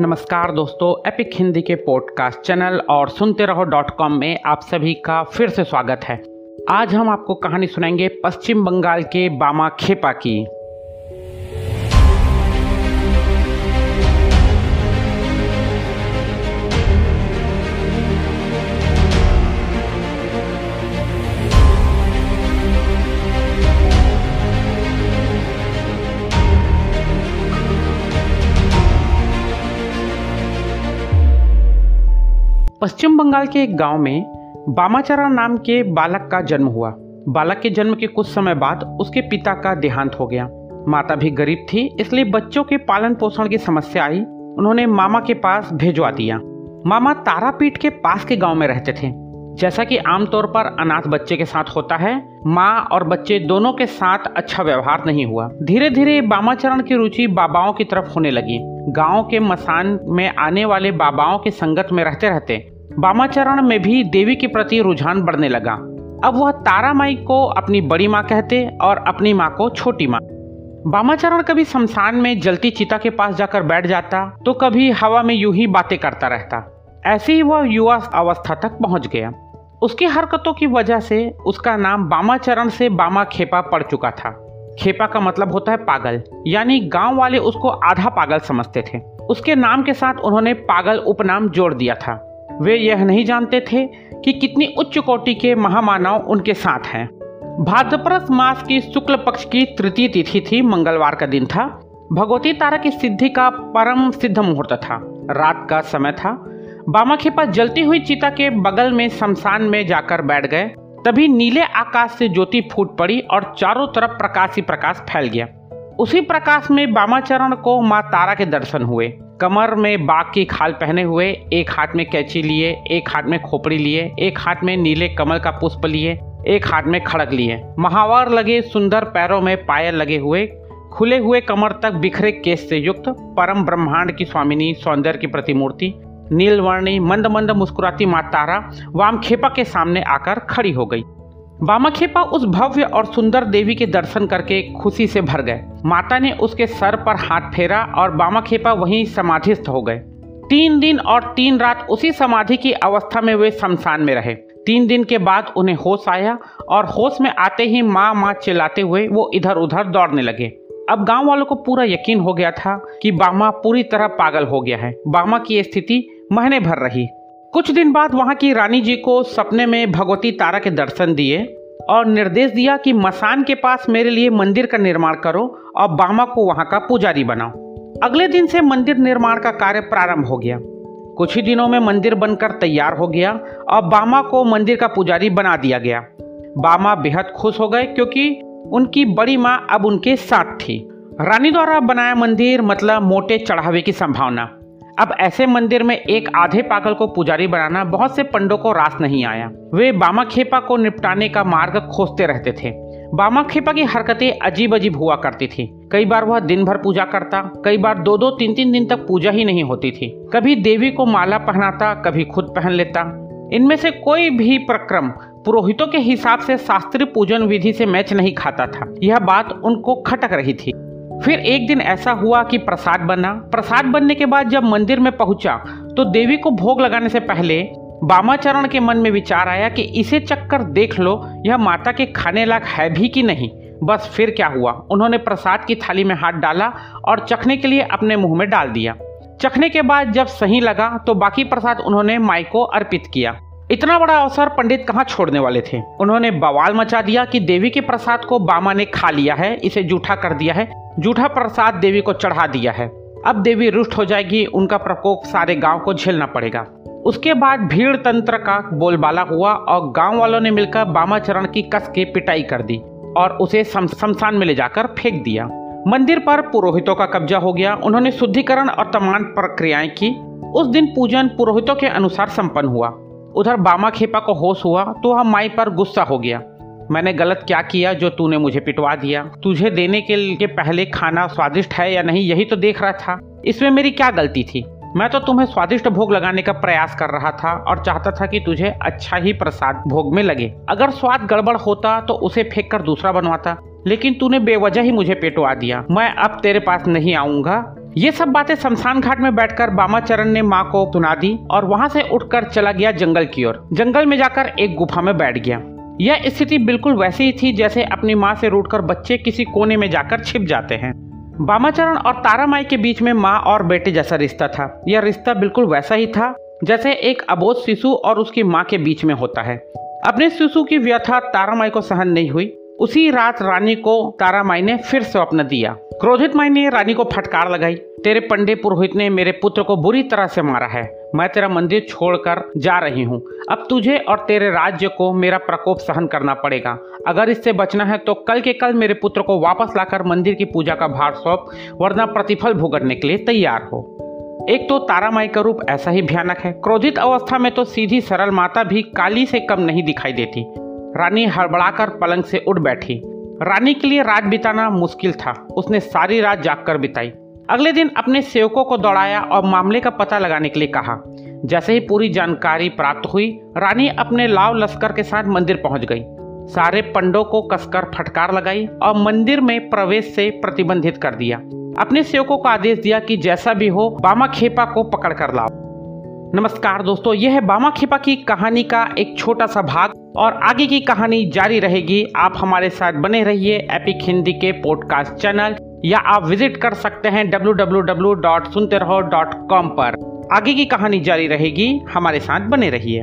नमस्कार दोस्तों एपिक हिंदी के पॉडकास्ट चैनल और सुनते रहो डॉट कॉम में आप सभी का फिर से स्वागत है। आज हम आपको कहानी सुनाएँगे पश्चिम बंगाल के बामा खेपा की। पश्चिम बंगाल के एक गाँव में बामाचरण नाम के बालक का जन्म हुआ। बालक के जन्म के कुछ समय बाद उसके पिता का देहांत हो गया। माता भी गरीब थी, इसलिए बच्चों के पालन पोषण की समस्या आई। उन्होंने मामा के पास भेजवा दिया। मामा तारापीठ के पास के गाँव में रहते थे। जैसा कि आमतौर पर अनाथ बच्चे के साथ होता है, माँ और बच्चे दोनों के साथ अच्छा व्यवहार नहीं हुआ। धीरे धीरे बामाचरण की रुचि बाबाओं की तरफ़ होने लगी। गाँव के मसान में आने वाले बाबाओं की संगत में रहते रहते बामाचरण में भी देवी के प्रति रुझान बढ़ने लगा। अब वह तारा माई को अपनी बड़ी माँ कहते और अपनी माँ को छोटी माँ। बामाचरण कभी शमशान में जलती चिता के पास जाकर बैठ जाता तो कभी हवा में यूँ ही बातें करता रहता। ऐसे ही वह युवा अवस्था तक पहुँच गया। उसकी हरकतों की वजह से उसका नाम बामाचरण से बामा खेपा पड़ चुका था। खेपा का मतलब होता है पागल, यानी गाँव वाले उसको आधा पागल समझते थे। उसके नाम के साथ उन्होंने पागल उपनाम जोड़ दिया था। वे यह नहीं जानते थे कि कितनी उच्च कोटि के महामानव उनके साथ हैं। भाद्रपरस मास की शुक्ल पक्ष की तृतीय तिथि थी, मंगलवार का दिन था। भगवती तारा की सिद्धि का परम सिद्ध मुहूर्त था। रात का समय था। बामा खेपा जलती हुई चिता के बगल में शमशान में जाकर बैठ गए। तभी नीले आकाश से ज्योति फूट पड़ी और चारों तरफ़ प्रकाश ही प्रकाश फैल गया। उसी प्रकाश में बामाचरण को माँ तारा के दर्शन हुए। कमर में बाघ की खाल पहने हुए, एक हाथ में कैची लिए, एक हाथ में खोपड़ी लिए, एक हाथ में नीले कमल का पुष्प लिए, एक हाथ में खड़क लिए। महावर लगे सुंदर पैरों में पायल लगे हुए, खुले हुए कमर तक बिखरे केस से युक्त परम ब्रह्मांड की स्वामिनी, सौंदर्य की प्रतिमूर्ति, नीलवर्णी, मंद मंद मुस्कुराती माँ तारा वाम खेपा के सामने आकर खड़ी हो गई। बामाखेपा उस भव्य और सुंदर देवी के दर्शन करके खुशी से भर गए। माता ने उसके सर पर हाथ फेरा और बामाखेपा वहीं समाधिस्थ हो गए। तीन दिन और तीन रात उसी समाधि की अवस्था में वे शमशान में रहे। तीन दिन के बाद उन्हें होश आया और होश में आते ही माँ माँ चिल्लाते हुए वो इधर उधर दौड़ने लगे। अब गाँव वालों को पूरा यकीन हो गया था कि बामा पूरी तरह पागल हो गया है। बामा की स्थिति महीने भर रही। कुछ दिन बाद वहाँ की रानी जी को सपने में भगवती तारा के दर्शन दिए और निर्देश दिया कि मसान के पास मेरे लिए मंदिर का निर्माण करो और बामा को वहाँ का पुजारी बनाओ। अगले दिन से मंदिर निर्माण का कार्य प्रारंभ हो गया। कुछ ही दिनों में मंदिर बनकर तैयार हो गया और बामा को मंदिर का पुजारी बना दिया गया। बामा बेहद खुश हो गए क्योंकि उनकी बड़ी माँ अब उनके साथ थी। रानी द्वारा बनाया मंदिर मतलब मोटे चढ़ावे की संभावना। अब ऐसे मंदिर में एक आधे पागल को पुजारी बनाना बहुत से पंडों को रास नहीं आया। वे बामा खेपा को निपटाने का मार्ग खोजते रहते थे। बामा खेपा की हरकतें अजीब अजीब हुआ करती थी। कई बार वह दिन भर पूजा करता, कई बार दो दो तीन तीन दिन तक पूजा ही नहीं होती थी। कभी देवी को माला पहनाता, कभी खुद पहन लेता। इनमें से कोई भी प्रक्रम पुरोहितों के हिसाब से शास्त्रीय पूजन विधि से मैच नहीं खाता था। यह बात उनको खटक रही थी। फिर एक दिन ऐसा हुआ कि प्रसाद बना। प्रसाद बनने के बाद जब मंदिर में पहुँचा तो देवी को भोग लगाने से पहले बामाचरण के मन में विचार आया कि इसे चक्कर देख लो, यह माता के खाने लायक है भी कि नहीं। बस फिर क्या हुआ? उन्होंने प्रसाद की थाली में हाथ डाला और चखने के लिए अपने मुँह में डाल दिया। चखने के बाद जब सही लगा तो बाकी प्रसाद उन्होंने माई को अर्पित किया। इतना बड़ा अवसर पंडित कहाँ छोड़ने वाले थे? उन्होंने बवाल मचा दिया कि देवी के प्रसाद को बामा ने खा लिया है, इसे जूठा कर दिया है। जूठा प्रसाद देवी को चढ़ा दिया है। अब देवी रुष्ट हो जाएगी, उनका प्रकोप सारे गाँव को झेलना पड़ेगा। उसके बाद भीड़ तंत्र का बोलबाला हुआ और गाँव वालों ने मिलकर बामाचरण की कस के पिटाई कर दी और उसे शमशान में ले जाकर फेंक दिया। मंदिर पर पुरोहितों का कब्जा हो गया। उन्होंने शुद्धिकरण और तमाम प्रक्रियाएँ की। उस दिन पूजन पुरोहितों के अनुसार संपन्न हुआ। उधर बामा खेपा को होश हुआ तो वह माई पर गुस्सा हो गया। मैंने गलत क्या किया जो तूने मुझे पिटवा दिया? तुझे देने के लिए पहले खाना स्वादिष्ट है या नहीं, यही तो देख रहा था। इसमें मेरी क्या गलती थी? मैं तो तुम्हें स्वादिष्ट भोग लगाने का प्रयास कर रहा था और चाहता था कि तुझे अच्छा ही प्रसाद भोग में लगे। अगर स्वाद गड़बड़ होता तो उसे फेंक कर दूसरा बनवाता, लेकिन तूने बेवजह ही मुझे पेटवा दिया। मैं अब तेरे पास नहीं आऊँगा। ये सब बातें शमशान घाट में बैठकर बामाचरण ने माँ को सुना दी और वहाँ से उठकर चला गया जंगल की ओर। जंगल में जाकर एक गुफा में बैठ गया। यह स्थिति बिल्कुल वैसी ही थी जैसे अपनी माँ से रूटकर बच्चे किसी कोने में जाकर छिप जाते हैं। बामाचरण और तारामाई के बीच में माँ और बेटे जैसा रिश्ता था। यह रिश्ता बिल्कुल वैसा ही था जैसे एक अबोध शिशु और उसकी माँ के बीच में होता है। अपने शिशु की व्यथा तारामाई को सहन नहीं हुई। उसी रात रानी को तारामाई ने फिर स्वप्न दिया। क्रोधित माई ने रानी को फटकार लगाई। तेरे पंडे पुरोहित ने मेरे पुत्र को बुरी तरह से मारा है। मैं तेरा मंदिर छोड़कर जा रही हूँ। अब तुझे और तेरे राज्य को मेरा प्रकोप सहन करना पड़ेगा। अगर इससे बचना है तो कल के कल मेरे पुत्र को वापस लाकर मंदिर की पूजा का भार सौंप, वरना प्रतिफल भुगतने के लिए तैयार हो। एक तो तारा माई का रूप ऐसा ही भयानक है। क्रोधित अवस्था में तो सीधी सरल माता भी काली से कम नहीं दिखाई देती। रानी हड़बड़ाकर पलंग से उठ बैठी। रानी के लिए रात बिताना मुश्किल था। उसने सारी रात जागकर बिताई। अगले दिन अपने सेवकों को दौड़ाया और मामले का पता लगाने के लिए कहा। जैसे ही पूरी जानकारी प्राप्त हुई, रानी अपने लाव लश्कर के साथ मंदिर पहुँच गई। सारे पंडों को कसकर फटकार लगाई और मंदिर में प्रवेश से प्रतिबंधित कर दिया। अपने सेवकों को आदेश दिया कि जैसा भी हो बामा खेपा को पकड़ कर लाओ। नमस्कार दोस्तों, यह है बामा खेपा की कहानी का एक छोटा सा भाग और आगे की कहानी जारी रहेगी। आप हमारे साथ बने रहिए एपिक हिंदी के पॉडकास्ट चैनल या आप विज़िट कर सकते हैं डब्ल्यू पर। आगे की कहानी जारी रहेगी, हमारे साथ बने रहिए।